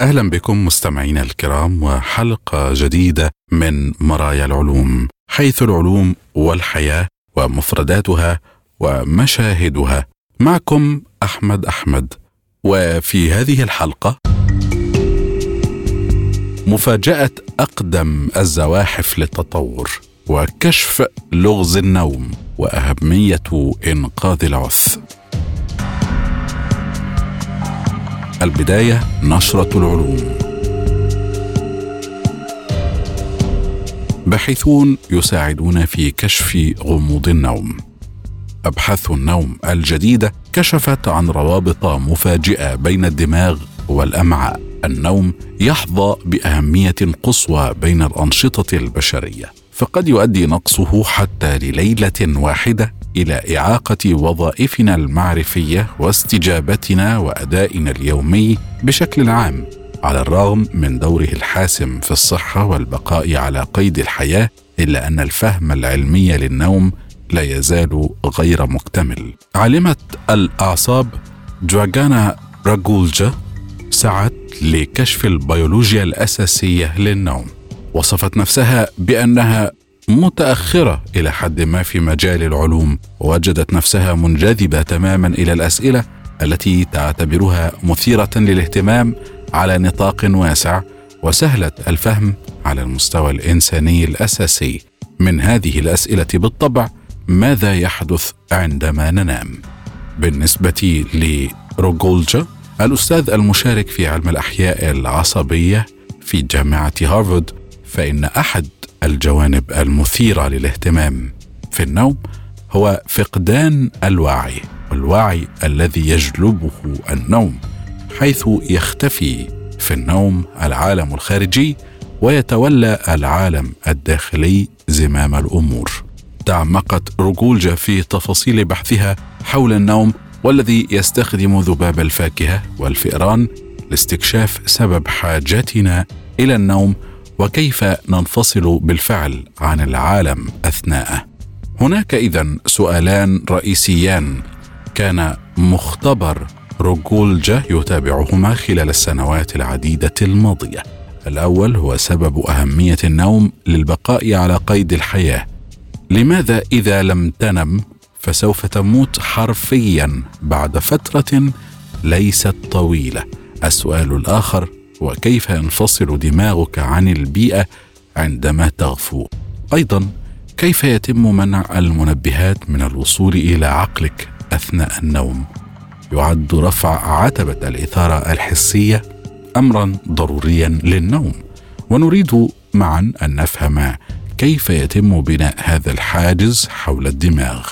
أهلا بكم مستمعينا الكرام وحلقة جديدة من مرايا العلوم حيث العلوم والحياة ومفرداتها ومشاهدها. معكم أحمد أحمد. وفي هذه الحلقة مفاجأة أقدم الزواحف للتطور وكشف لغز النوم وأهمية إنقاذ العث. البداية نشرة العلوم. باحثون يساعدون في كشف غموض النوم. أبحاث النوم الجديدة كشفت عن روابط مفاجئة بين الدماغ والأمعاء. النوم يحظى بأهمية قصوى بين الأنشطة البشرية فقد يؤدي نقصه حتى لليلة واحدة إلى إعاقة وظائفنا المعرفية واستجابتنا وأدائنا اليومي بشكل عام على الرغم من دوره الحاسم في الصحة والبقاء على قيد الحياة إلا أن الفهم العلمي للنوم لا يزال غير مكتمل. عالمه الأعصاب جواجانا راجولجا سعت لكشف البيولوجيا الأساسية للنوم. وصفت نفسها بأنها متأخرة إلى حد ما في مجال العلوم ووجدت نفسها منجذبة تماما إلى الأسئلة التي تعتبرها مثيرة للاهتمام على نطاق واسع وسهلة الفهم على المستوى الإنساني الأساسي. من هذه الأسئلة بالطبع ماذا يحدث عندما ننام؟ بالنسبة لروجولجا الأستاذ المشارك في علم الأحياء العصبية في جامعة هارفارد فإن أحد الجوانب المثيرة للاهتمام في النوم هو فقدان الوعي والوعي الذي يجلبه النوم حيث يختفي في النوم العالم الخارجي ويتولى العالم الداخلي زمام الأمور. تعمقت رجولجا في تفاصيل بحثها حول النوم والذي يستخدم ذباب الفاكهة والفئران لاستكشاف سبب حاجتنا إلى النوم وكيف ننفصل بالفعل عن العالم أثناءه؟ هناك اذا سؤالان رئيسيان. كان مختبر روجولجا يتابعهما خلال السنوات العديدة الماضية. الأول هو سبب أهمية النوم للبقاء على قيد الحياة. لماذا إذا لم تنم فسوف تموت حرفيا بعد فترة ليست طويلة؟ السؤال الآخر وكيف ينفصل دماغك عن البيئة عندما تغفو. أيضا كيف يتم منع المنبهات من الوصول إلى عقلك أثناء النوم؟ يعد رفع عتبة الإثارة الحسية امرا ضروريا للنوم. ونريد معا أن نفهم كيف يتم بناء هذا الحاجز حول الدماغ.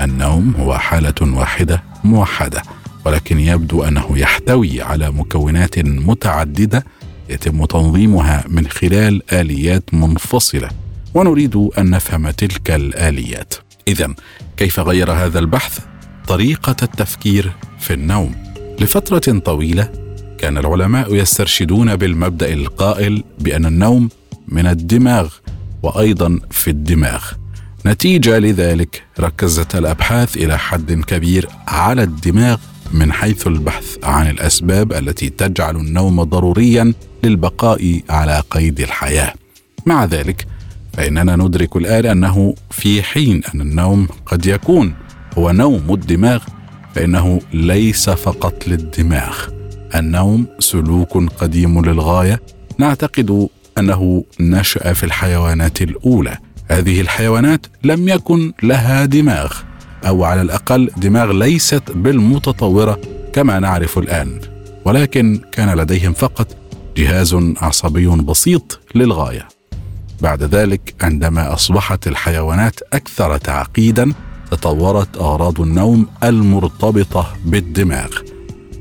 النوم هو حالة واحدة موحدة. ولكن يبدو أنه يحتوي على مكونات متعددة يتم تنظيمها من خلال آليات منفصلة ونريد أن نفهم تلك الآليات. اذا كيف غير هذا البحث؟ طريقة التفكير في النوم. لفترة طويلة كان العلماء يسترشدون بالمبدأ القائل بأن النوم من الدماغ وأيضا في الدماغ. نتيجة لذلك ركزت الأبحاث إلى حد كبير على الدماغ من حيث البحث عن الأسباب التي تجعل النوم ضروريا للبقاء على قيد الحياة. مع ذلك فإننا ندرك الآن أنه في حين أن النوم قد يكون هو نوم الدماغ فإنه ليس فقط للدماغ. النوم سلوك قديم للغاية. نعتقد أنه نشأ في الحيوانات الأولى. هذه الحيوانات لم يكن لها دماغ. أو على الأقل دماغ ليست بالمتطورة كما نعرف الآن ولكن كان لديهم فقط جهاز عصبي بسيط للغاية. بعد ذلك عندما أصبحت الحيوانات أكثر تعقيدا تطورت أعراض النوم المرتبطة بالدماغ.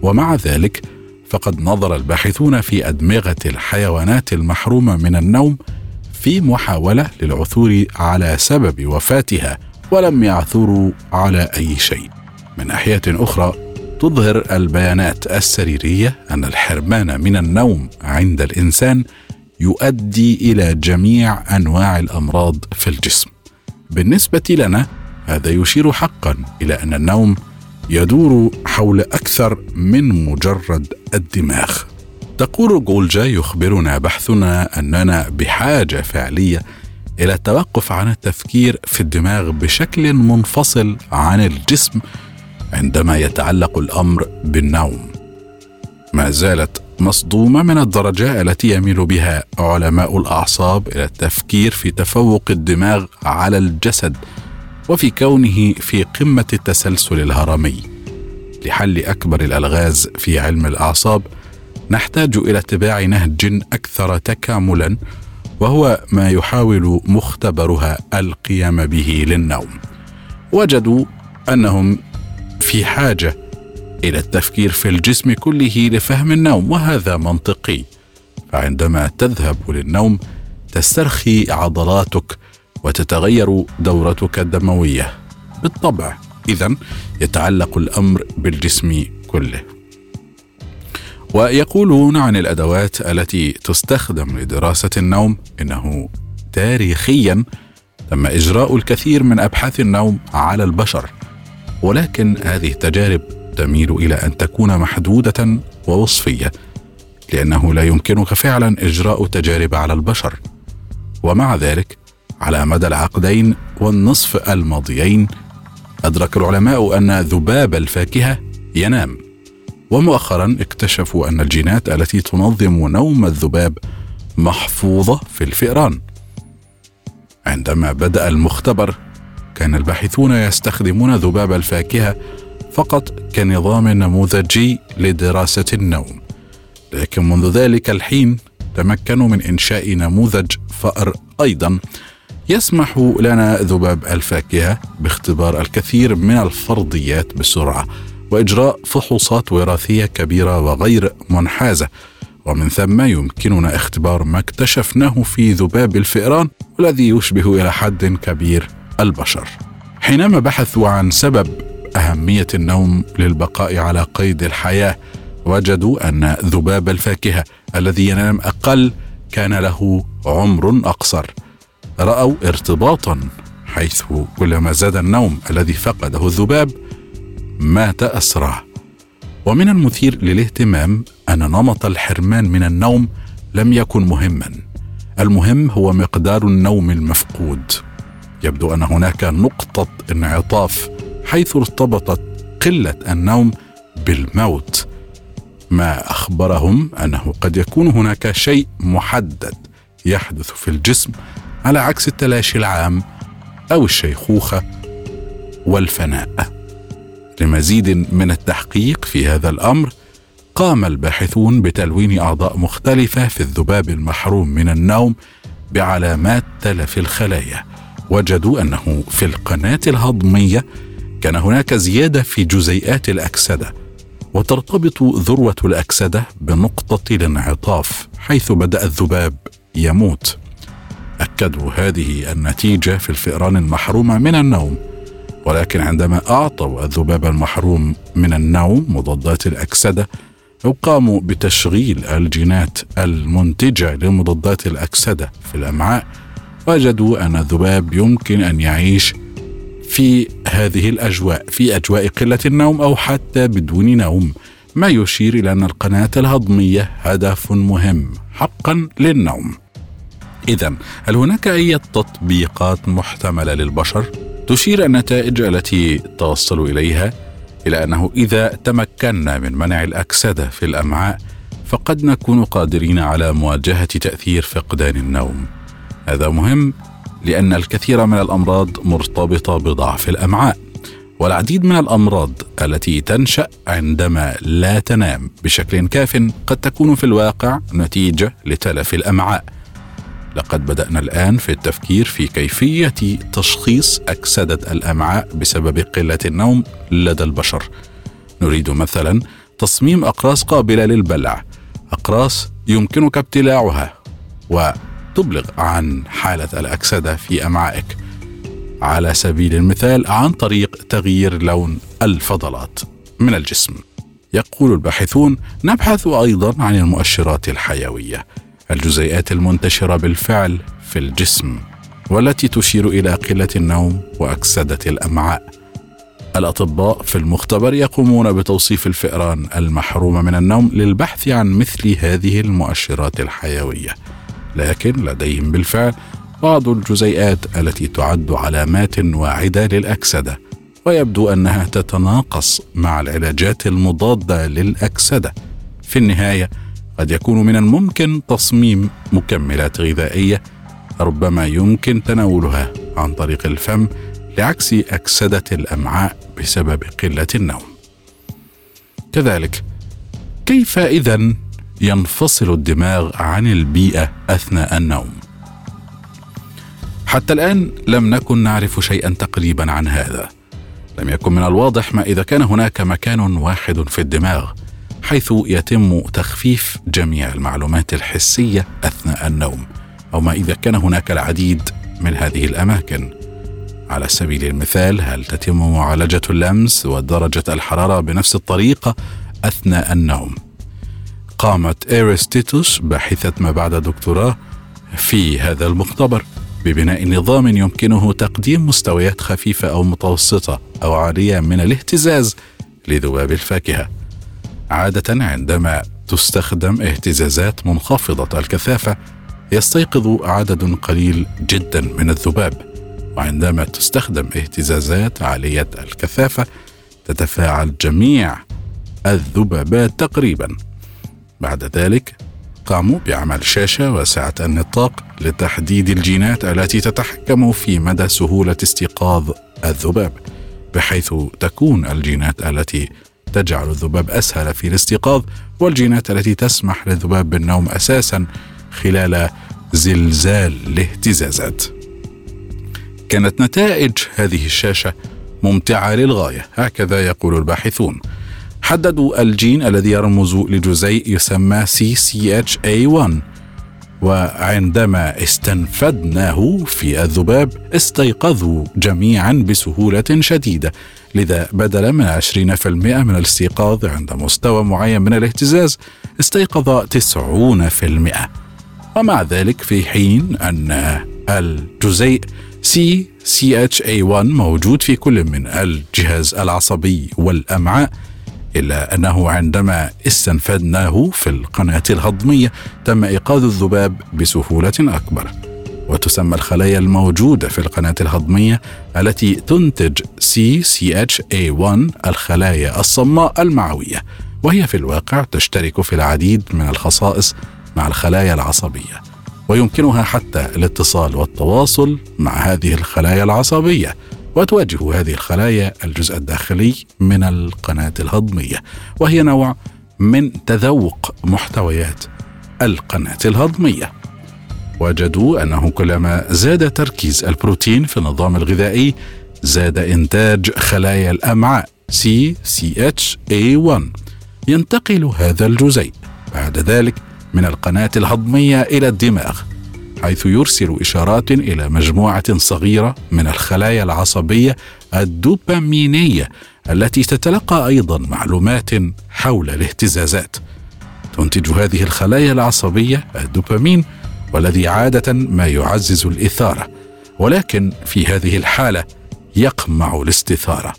ومع ذلك فقد نظر الباحثون في أدمغة الحيوانات المحرومة من النوم في محاولة للعثور على سبب وفاتها. ولم يعثروا على أي شيء. من ناحية أخرى تظهر البيانات السريرية أن الحرمان من النوم عند الإنسان يؤدي إلى جميع أنواع الأمراض في الجسم. بالنسبة لنا هذا يشير حقا إلى أن النوم يدور حول أكثر من مجرد الدماغ. تقول جولجا يخبرنا بحثنا أننا بحاجة فعلية إلى التوقف عن التفكير في الدماغ بشكل منفصل عن الجسم عندما يتعلق الأمر بالنوم. ما زالت مصدومة من الدرجة التي يميل بها علماء الأعصاب إلى التفكير في تفوق الدماغ على الجسد وفي كونه في قمة التسلسل الهرمي. لحل أكبر الألغاز في علم الأعصاب نحتاج إلى اتباع نهج أكثر تكاملا وهو ما يحاول مختبرها القيام به للنوم. وجدوا أنهم في حاجة إلى التفكير في الجسم كله لفهم النوم وهذا منطقي. فعندما تذهب للنوم تسترخي عضلاتك وتتغير دورتك الدموية. بالطبع اذا يتعلق الأمر بالجسم كله. ويقولون عن الأدوات التي تستخدم لدراسة النوم إنه تاريخيا تم إجراء الكثير من أبحاث النوم على البشر ولكن هذه التجارب تميل إلى أن تكون محدودة ووصفية لأنه لا يمكنك فعلا إجراء تجارب على البشر ومع ذلك على مدى العقدين والنصف الماضيين أدرك العلماء أن ذباب الفاكهة ينام. ومؤخرا اكتشفوا أن الجينات التي تنظم نوم الذباب محفوظة في الفئران. عندما بدأ المختبر كان الباحثون يستخدمون ذباب الفاكهة فقط كنظام نموذجي لدراسة النوم. لكن منذ ذلك الحين تمكنوا من إنشاء نموذج فأر أيضا يسمح لنا ذباب الفاكهة باختبار الكثير من الفرضيات بسرعة. وإجراء فحوصات وراثية كبيرة وغير منحازة. ومن ثم يمكننا اختبار ما اكتشفناه في ذباب الفئران والذي يشبه إلى حد كبير البشر. حينما بحثوا عن سبب أهمية النوم للبقاء على قيد الحياة وجدوا أن ذباب الفاكهة الذي ينام أقل كان له عمر أقصر. رأوا ارتباطا حيث كلما زاد النوم الذي فقده الذباب مات أسرع. ومن المثير للاهتمام أن نمط الحرمان من النوم لم يكن مهما. المهم هو مقدار النوم المفقود. يبدو أن هناك نقطة انعطاف حيث ارتبطت قلة النوم بالموت. ما أخبرهم؟ أنه قد يكون هناك شيء محدد يحدث في الجسم على عكس التلاشي العام أو الشيخوخة والفناء. لمزيد من التحقيق في هذا الأمر قام الباحثون بتلوين أعضاء مختلفة في الذباب المحروم من النوم بعلامات تلف الخلايا. وجدوا أنه في القناة الهضمية كان هناك زيادة في جزيئات الأكسدة وترتبط ذروة الأكسدة بنقطة الانعطاف حيث بدأ الذباب يموت. أكدوا هذه النتيجة في الفئران المحرومة من النوم. ولكن عندما أعطوا الذباب المحروم من النوم مضادات الأكسدة أو قاموا بتشغيل الجينات المنتجة لمضادات الأكسدة في الأمعاء وجدوا أن الذباب يمكن أن يعيش في هذه الأجواء في أجواء قلة النوم أو حتى بدون نوم ما يشير إلى أن القناة الهضمية هدف مهم حقا للنوم. اذا هل هناك أي تطبيقات محتملة للبشر؟ تشير النتائج التي توصلوا إليها إلى أنه إذا تمكنا من منع الأكسدة في الأمعاء فقد نكون قادرين على مواجهة تأثير فقدان النوم. هذا مهم لأن الكثير من الأمراض مرتبطة بضعف الأمعاء والعديد من الأمراض التي تنشأ عندما لا تنام بشكل كاف قد تكون في الواقع نتيجة لتلف الأمعاء. لقد بدأنا الآن في التفكير في كيفية تشخيص أكسدة الأمعاء بسبب قلة النوم لدى البشر. نريد مثلا تصميم أقراص قابلة للبلع، أقراص يمكنك ابتلاعها وتبلغ عن حالة الأكسدة في أمعائك. على سبيل المثال عن طريق تغيير لون الفضلات من الجسم. يقول الباحثون نبحث أيضا عن المؤشرات الحيوية الجزيئات المنتشرة بالفعل في الجسم والتي تشير إلى قلة النوم وأكسدة الأمعاء. الأطباء في المختبر يقومون بتوصيف الفئران المحرومة من النوم للبحث عن مثل هذه المؤشرات الحيوية. لكن لديهم بالفعل بعض الجزيئات التي تعد علامات واعدة للأكسدة ويبدو أنها تتناقص مع العلاجات المضادة للأكسدة. في النهاية قد يكون من الممكن تصميم مكملات غذائية ربما يمكن تناولها عن طريق الفم لعكس أكسدة الأمعاء بسبب قلة النوم. كذلك كيف اذا ينفصل الدماغ عن البيئة أثناء النوم؟ حتى الآن لم نكن نعرف شيئا تقريبا عن هذا. لم يكن من الواضح ما إذا كان هناك مكان واحد في الدماغ حيث يتم تخفيف جميع المعلومات الحسية أثناء النوم. أو ما إذا كان هناك العديد من هذه الأماكن. على سبيل المثال هل تتم معالجة اللمس ودرجة الحرارة بنفس الطريقة أثناء النوم؟ قامت ايرستيتوس باحثة ما بعد دكتوراه في هذا المختبر. ببناء نظام يمكنه تقديم مستويات خفيفة أو متوسطة أو عالية من الاهتزاز لذباب الفاكهة. عادة عندما تستخدم اهتزازات منخفضة الكثافة يستيقظ عدد قليل جدا من الذباب. وعندما تستخدم اهتزازات عالية الكثافة تتفاعل جميع الذبابات تقريبا. بعد ذلك قاموا بعمل شاشة واسعة النطاق لتحديد الجينات التي تتحكم في مدى سهولة استيقاظ الذباب بحيث تكون الجينات التي تجعل الذباب أسهل في الاستيقاظ والجينات التي تسمح للذباب بالنوم أساسا خلال زلزال الاهتزازات. كانت نتائج هذه الشاشة ممتعة للغاية هكذا يقول الباحثون. حددوا الجين الذي يرمز لجزيء يسمى CCHA1 وعندما استنفدناه في الذباب استيقظوا جميعا بسهولة شديدة. لذا بدلا من 20% من الاستيقاظ عند مستوى معين من الاهتزاز استيقظ 90% ومع ذلك في حين أن الجزيء CCHA1 موجود في كل من الجهاز العصبي والأمعاء إلا أنه عندما استنفدناه في القناة الهضمية تم إيقاظ الذباب بسهولة أكبر. وتسمى الخلايا الموجودة في القناة الهضمية التي تنتج CCHA1 الخلايا الصماء المعوية. وهي في الواقع تشترك في العديد من الخصائص مع الخلايا العصبية. ويمكنها حتى الاتصال والتواصل مع هذه الخلايا العصبية. وتواجه هذه الخلايا الجزء الداخلي من القناة الهضمية وهي نوع من تذوق محتويات القناة الهضمية. وجدوا أنه كلما زاد تركيز البروتين في النظام الغذائي زاد إنتاج خلايا الأمعاء CCHA1 ينتقل هذا الجزيء بعد ذلك من القناة الهضمية إلى الدماغ. حيث يرسل إشارات إلى مجموعة صغيرة من الخلايا العصبية الدوبامينية التي تتلقى أيضا معلومات حول الاهتزازات. تنتج هذه الخلايا العصبية الدوبامين والذي عادة ما يعزز الإثارة ولكن في هذه الحالة يقمع الاستثارة.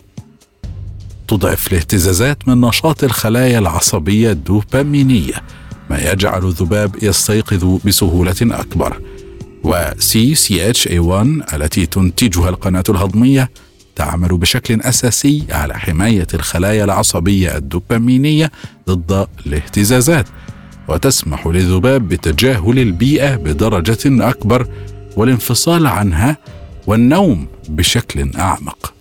تضعف الاهتزازات من نشاط الخلايا العصبية الدوبامينية ما يجعل الذباب يستيقظ بسهوله اكبر و CCHA1 التي تنتجها القناة الهضمية تعمل بشكل أساسي على حماية الخلايا العصبية الدوبامينية ضد الاهتزازات وتسمح للذباب بتجاهل البيئة بدرجة أكبر والانفصال عنها والنوم بشكل أعمق.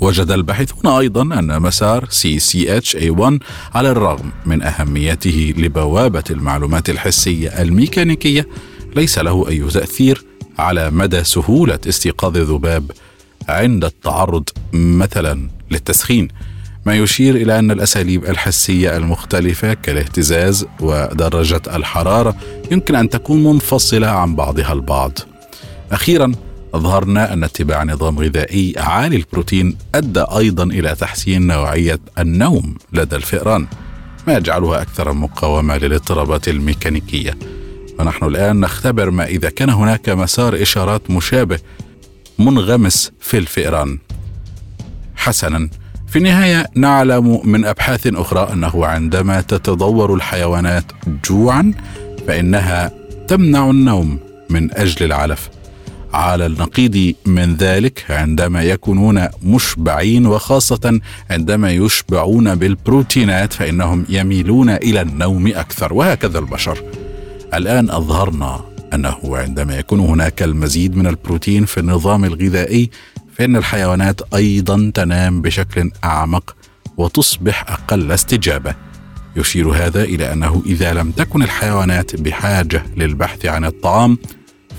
وجد الباحثون أيضا أن مسار CCHA1 على الرغم من أهميته لبوابة المعلومات الحسية الميكانيكية ليس له أي تأثير على مدى سهولة استيقاظ الذباب عند التعرض مثلا للتسخين ما يشير إلى أن الأساليب الحسية المختلفة كالاهتزاز ودرجة الحرارة يمكن أن تكون منفصلة عن بعضها البعض. أخيرا اظهرنا أن اتباع نظام غذائي عالي البروتين أدى أيضا إلى تحسين نوعية النوم لدى الفئران ما يجعلها أكثر مقاومة للاضطرابات الميكانيكية. ونحن الآن نختبر ما إذا كان هناك مسار إشارات مشابه منغمس في الفئران. حسنا في النهاية نعلم من أبحاث أخرى أنه عندما تتضور الحيوانات جوعا فإنها تمنع النوم من أجل العلف على النقيض من ذلك عندما يكونون مشبعين وخاصة عندما يشبعون بالبروتينات فإنهم يميلون إلى النوم أكثر وهكذا البشر الآن أظهرنا أنه عندما يكون هناك المزيد من البروتين في النظام الغذائي فإن الحيوانات أيضا تنام بشكل أعمق وتصبح أقل استجابة. يشير هذا إلى أنه إذا لم تكن الحيوانات بحاجة للبحث عن الطعام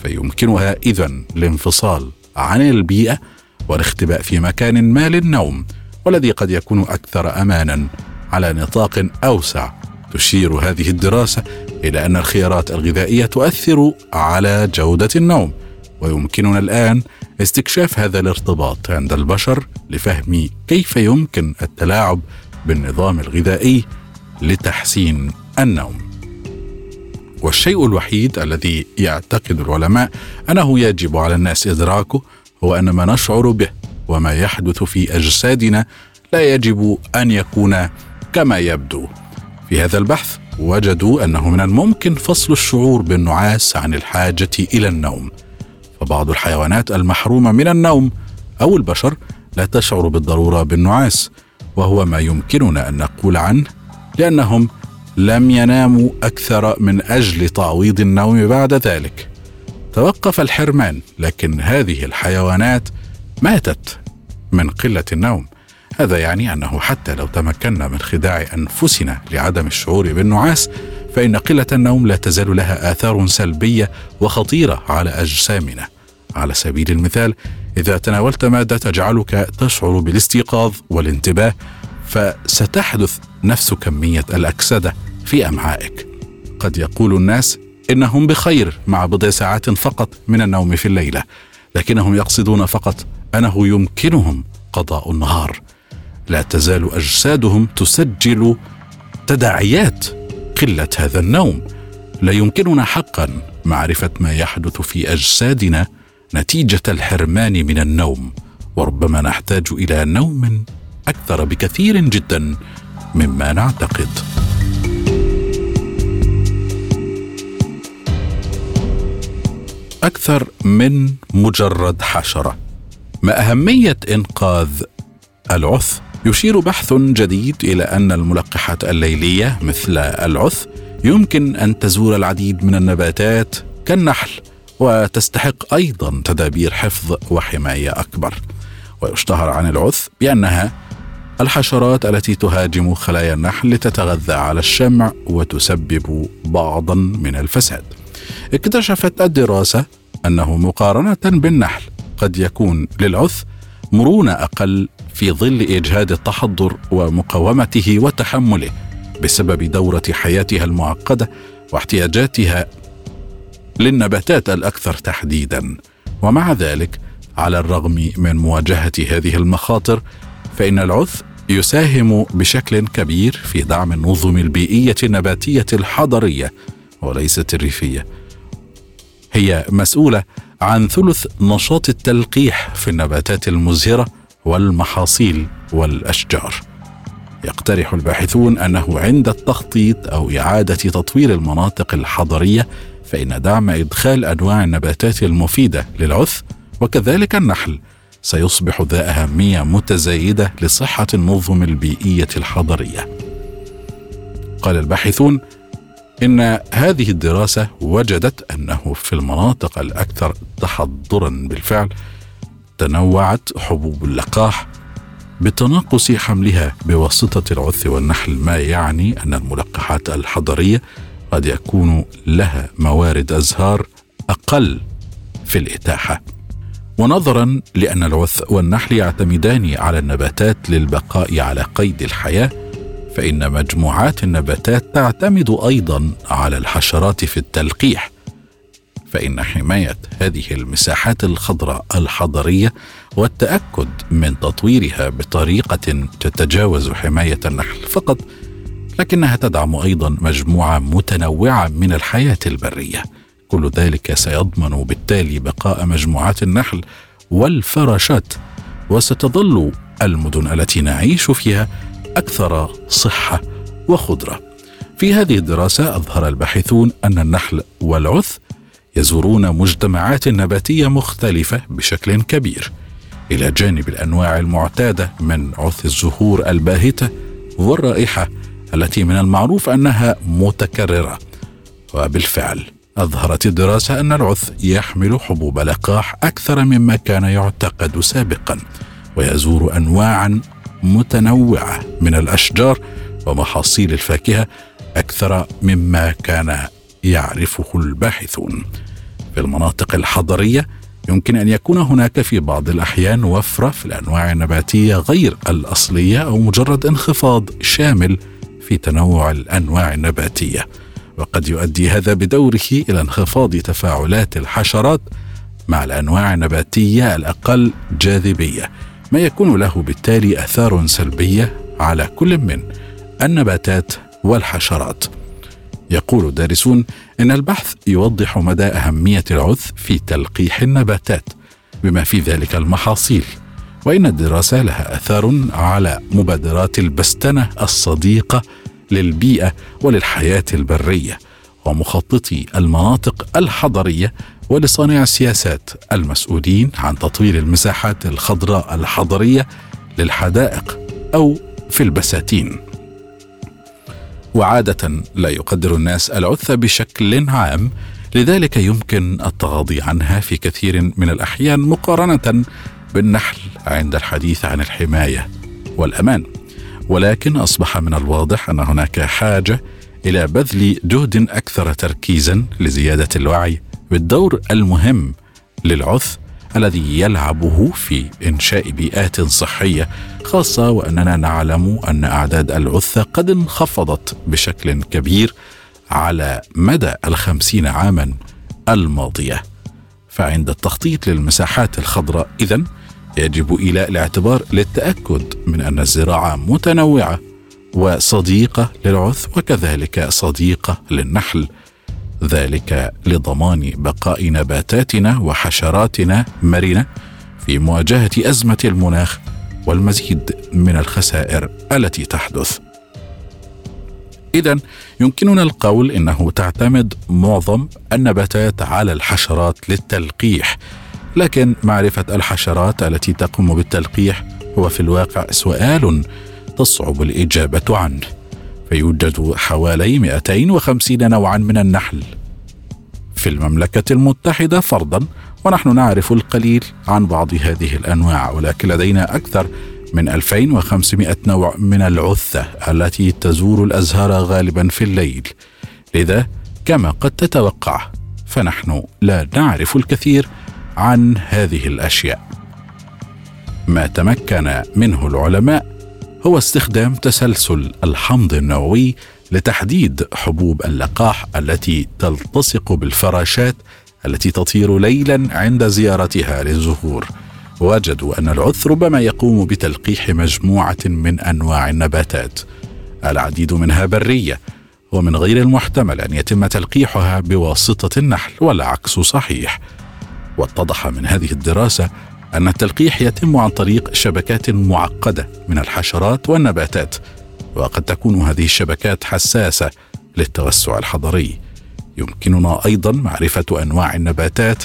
فيمكنها إذا الانفصال عن البيئة والاختباء في مكان ما للنوم والذي قد يكون أكثر أمانا على نطاق أوسع. تشير هذه الدراسة إلى أن الخيارات الغذائية تؤثر على جودة النوم. ويمكننا الآن استكشاف هذا الارتباط عند البشر لفهم كيف يمكن التلاعب بالنظام الغذائي لتحسين النوم. والشيء الوحيد الذي يعتقد العلماء أنه يجب على الناس إدراكه هو أن ما نشعر به وما يحدث في أجسادنا لا يجب أن يكون كما يبدو. في هذا البحث وجدوا أنه من الممكن فصل الشعور بالنعاس عن الحاجة إلى النوم. فبعض الحيوانات المحرومة من النوم أو البشر لا تشعر بالضرورة بالنعاس وهو ما يمكننا أن نقول عنه لأنهم لم يناموا أكثر من أجل تعويض النوم بعد ذلك. توقف الحرمان لكن هذه الحيوانات ماتت من قلة النوم. هذا يعني أنه حتى لو تمكنا من خداع أنفسنا لعدم الشعور بالنعاس فإن قلة النوم لا تزال لها آثار سلبية وخطيرة على أجسامنا. على سبيل المثال إذا تناولت مادة تجعلك تشعر بالاستيقاظ والانتباه فستحدث نفس كمية الأكسدة في أمعائك. قد يقول الناس إنهم بخير مع بضع ساعات فقط من النوم في الليلة لكنهم يقصدون فقط أنه يمكنهم قضاء النهار. لا تزال أجسادهم تسجل تداعيات قلة هذا النوم. لا يمكننا حقا معرفة ما يحدث في أجسادنا نتيجة الحرمان من النوم وربما نحتاج إلى نوم أكثر بكثير جدا مما نعتقد. أكثر من مجرد حشرة ما أهمية إنقاذ العث يشير بحث جديد إلى أن الملقحات الليلية مثل العث يمكن أن تزور العديد من النباتات كالنحل وتستحق أيضا تدابير حفظ وحماية أكبر. ويشتهر عن العث بأنها الحشرات التي تهاجم خلايا النحل لتتغذى على الشمع وتسبب بعضا من الفساد. اكتشفت الدراسة أنه مقارنة بالنحل قد يكون للعث مرونة أقل في ظل إجهاد التحضر ومقاومته وتحمله بسبب دورة حياتها المعقدة واحتياجاتها للنباتات الأكثر تحديدا. ومع ذلك على الرغم من مواجهة هذه المخاطر فإن العث يساهم بشكل كبير في دعم النظم البيئية النباتية الحضرية وليست الريفية. هي مسؤولة عن ثلث نشاط التلقيح في النباتات المزهرة والمحاصيل والأشجار يقترح الباحثون أنه عند التخطيط أو إعادة تطوير المناطق الحضرية فإن دعم إدخال أنواع النباتات المفيدة للعث وكذلك النحل سيصبح ذا أهمية متزايدة لصحة النظم البيئية الحضرية. قال الباحثون إن هذه الدراسة وجدت أنه في المناطق الأكثر تحضرا بالفعل تنوعت حبوب اللقاح بتناقص حملها بواسطة العث والنحل ما يعني أن الملقحات الحضرية قد يكون لها موارد أزهار أقل في الإتاحة. ونظرا لأن العث والنحل يعتمدان على النباتات للبقاء على قيد الحياة فإن مجموعات النباتات تعتمد أيضا على الحشرات في التلقيح. فإن حماية هذه المساحات الخضراء الحضرية والتأكد من تطويرها بطريقة تتجاوز حماية النحل فقط لكنها تدعم أيضا مجموعة متنوعة من الحياة البرية. كل ذلك سيضمن بالتالي بقاء مجموعات النحل والفراشات وستظل المدن التي نعيش فيها أكثر صحة وخضرة. في هذه الدراسة أظهر الباحثون أن النحل والعث يزورون مجتمعات نباتية مختلفة بشكل كبير. إلى جانب الأنواع المعتادة من عث الزهور الباهتة والرائحة التي من المعروف أنها متكررة. وبالفعل أظهرت الدراسة أن العث يحمل حبوب لقاح أكثر مما كان يعتقد سابقا ويزور انواعا متنوعة من الأشجار ومحاصيل الفاكهة أكثر مما كان يعرفه الباحثون. في المناطق الحضرية يمكن أن يكون هناك في بعض الأحيان وفرة في الأنواع النباتية غير الأصلية أو مجرد انخفاض شامل في تنوع الأنواع النباتية. وقد يؤدي هذا بدوره إلى انخفاض تفاعلات الحشرات مع الأنواع النباتية الأقل جاذبية ما يكون له بالتالي آثار سلبية على كل من النباتات والحشرات. يقول الدارسون إن البحث يوضح مدى أهمية العث في تلقيح النباتات بما في ذلك المحاصيل وإن الدراسة لها أثار على مبادرات البستنة الصديقة للبيئة وللحياة البرية ومخططي المناطق الحضرية ولصانع السياسات المسؤولين عن تطوير المساحات الخضراء الحضرية للحدائق أو في البساتين. وعادة لا يقدر الناس العث بشكل عام لذلك يمكن التغاضي عنها في كثير من الأحيان مقارنة بالنحل عند الحديث عن الحماية والأمان. ولكن أصبح من الواضح أن هناك حاجة إلى بذل جهد أكثر تركيزا لزيادة الوعي بالدور المهم للعث الذي يلعبه في إنشاء بيئات صحية خاصة وأننا نعلم أن أعداد العثة قد انخفضت بشكل كبير على مدى الخمسين عاما الماضية. فعند التخطيط للمساحات الخضراء إذن يجب إيلاء الاعتبار للتأكد من أن الزراعة متنوعة وصديقة للعث وكذلك صديقة للنحل. ذلك لضمان بقاء نباتاتنا وحشراتنا مرنة في مواجهة أزمة المناخ والمزيد من الخسائر التي تحدث. إذا يمكننا القول إنه تعتمد معظم النباتات على الحشرات للتلقيح لكن معرفة الحشرات التي تقوم بالتلقيح هو في الواقع سؤال تصعب الإجابة عنه فيوجد حوالي 250 نوعا من النحل. في المملكة المتحدة فرضا ونحن نعرف القليل عن بعض هذه الأنواع ولكن لدينا أكثر من 2500 نوع من العثة التي تزور الأزهار غالبا في الليل. لذا كما قد تتوقع فنحن لا نعرف الكثير عن هذه الأشياء. ما تمكن منه العلماء هو استخدام تسلسل الحمض النووي لتحديد حبوب اللقاح التي تلتصق بالفراشات التي تطير ليلا عند زيارتها للزهور. وجدوا أن العث ربما يقوم بتلقيح مجموعة من أنواع النباتات. العديد منها برية ومن غير المحتمل أن يتم تلقيحها بواسطة النحل والعكس صحيح. واتضح من هذه الدراسة أن التلقيح يتم عن طريق شبكات معقدة من الحشرات والنباتات وقد تكون هذه الشبكات حساسة للتوسع الحضري. يمكننا أيضا معرفة أنواع النباتات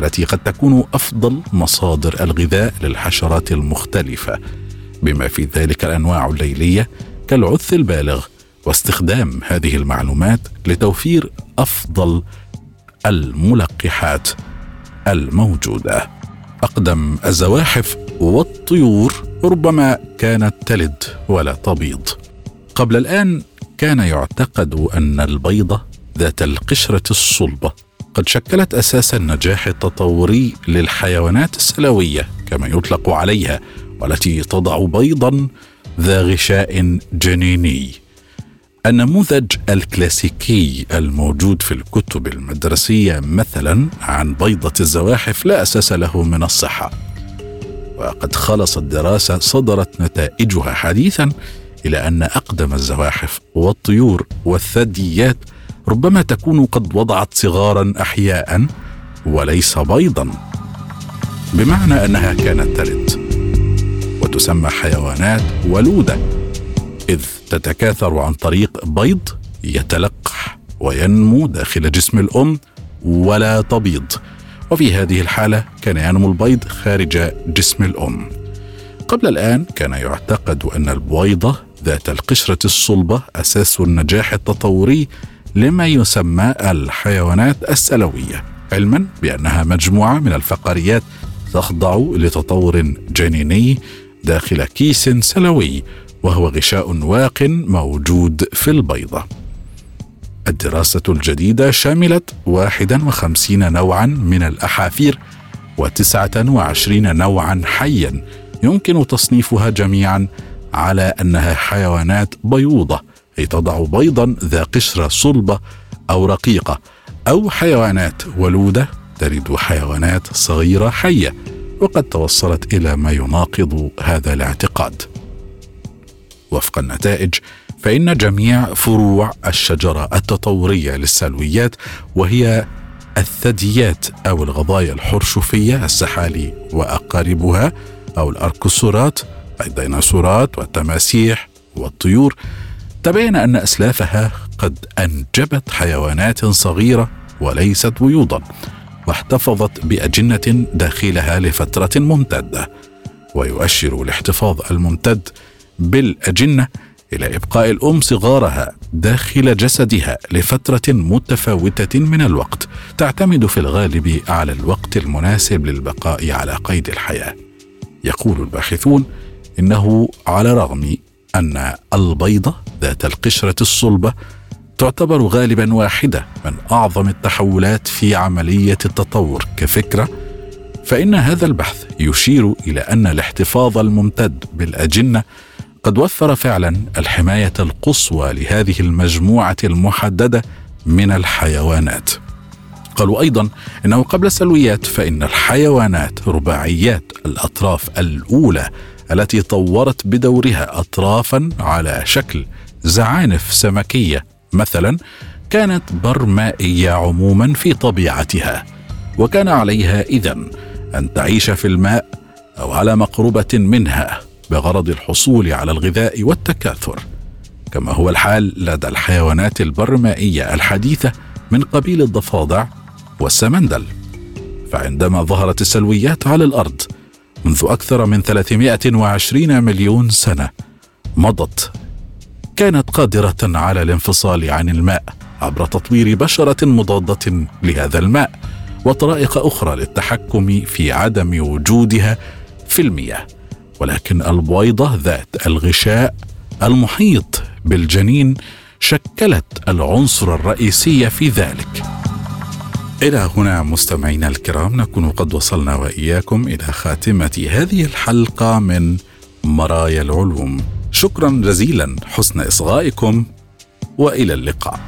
التي قد تكون أفضل مصادر الغذاء للحشرات المختلفة بما في ذلك الأنواع الليلية كالعث البالغ واستخدام هذه المعلومات لتوفير أفضل الملقحات الموجودة. أقدم الزواحف والطيور ربما كانت تلد ولا تبيض. قبل الآن كان يعتقد أن البيضة ذات القشرة الصلبة قد شكلت أساس النجاح التطوري للحيوانات السلوية كما يطلق عليها والتي تضع بيضا ذا غشاء جنيني. النموذج الكلاسيكي الموجود في الكتب المدرسية مثلا عن بيضة الزواحف لا أساس له من الصحة. وقد خلصت دراسه صدرت نتائجها حديثا إلى أن أقدم الزواحف والطيور والثدييات ربما تكون قد وضعت صغارا احياء وليس بيضا. بمعنى أنها كانت تلد وتسمى حيوانات ولودة. إذ تتكاثر عن طريق بيض يتلقح وينمو داخل جسم الأم ولا تبيض. وفي هذه الحالة كان ينمو البيض خارج جسم الأم. قبل الآن كان يعتقد أن البويضه ذات القشرة الصلبة أساس النجاح التطوري لما يسمى الحيوانات السلوية علما بأنها مجموعة من الفقاريات تخضع لتطور جنيني داخل كيس سلوي وهو غشاء واق موجود في البيضة. الدراسة الجديدة شملت 51 نوعا من الأحافير و29 نوعا حيا يمكن تصنيفها جميعا على أنها حيوانات بيوضة أي تضع بيضا ذا قشرة صلبة أو رقيقة أو حيوانات ولودة تلد حيوانات صغيرة حية وقد توصلت إلى ما يناقض هذا الاعتقاد. وفق النتائج فإن جميع فروع الشجرة التطورية للسلويات وهي الثدييات أو الغضايا الحرشفية السحالي وأقاربها أو الأركسورات الديناصورات والتماسيح والطيور تبين أن أسلافها قد أنجبت حيوانات صغيرة وليست بيوضا واحتفظت بأجنة داخلها لفترة ممتدة ويؤشر الاحتفاظ الممتد بالأجنة إلى إبقاء الأم صغارها داخل جسدها لفترة متفاوتة من الوقت تعتمد في الغالب على الوقت المناسب للبقاء على قيد الحياة. يقول الباحثون إنه على رغم أن البيضه ذات القشرة الصلبة تعتبر غالبا واحدة من أعظم التحولات في عملية التطور كفكرة فإن هذا البحث يشير إلى أن الاحتفاظ الممتد بالأجنة قد وفر فعلا الحماية القصوى لهذه المجموعة المحددة من الحيوانات. قالوا أيضا إنه قبل السلويات فإن الحيوانات رباعيات الأطراف الأولى التي طورت بدورها اطرافا على شكل زعانف سمكية مثلا كانت برمائية عموما في طبيعتها وكان عليها اذا أن تعيش في الماء أو على مقربة منها. بغرض الحصول على الغذاء والتكاثر. كما هو الحال لدى الحيوانات البرمائية الحديثة من قبيل الضفادع والسمندل. فعندما ظهرت السلويات على الأرض منذ أكثر من 320 مليون سنة مضت كانت قادرة على الانفصال عن الماء عبر تطوير بشرة مضادة لهذا الماء وطرائق أخرى للتحكم في عدم وجودها في المياه. ولكن البويضه ذات الغشاء المحيط بالجنين شكلت العنصر الرئيسي في ذلك. إلى هنا مستمعينا الكرام نكون قد وصلنا وإياكم إلى خاتمة هذه الحلقة من مرايا العلوم. شكرا جزيلا حسن إصغائكم وإلى اللقاء.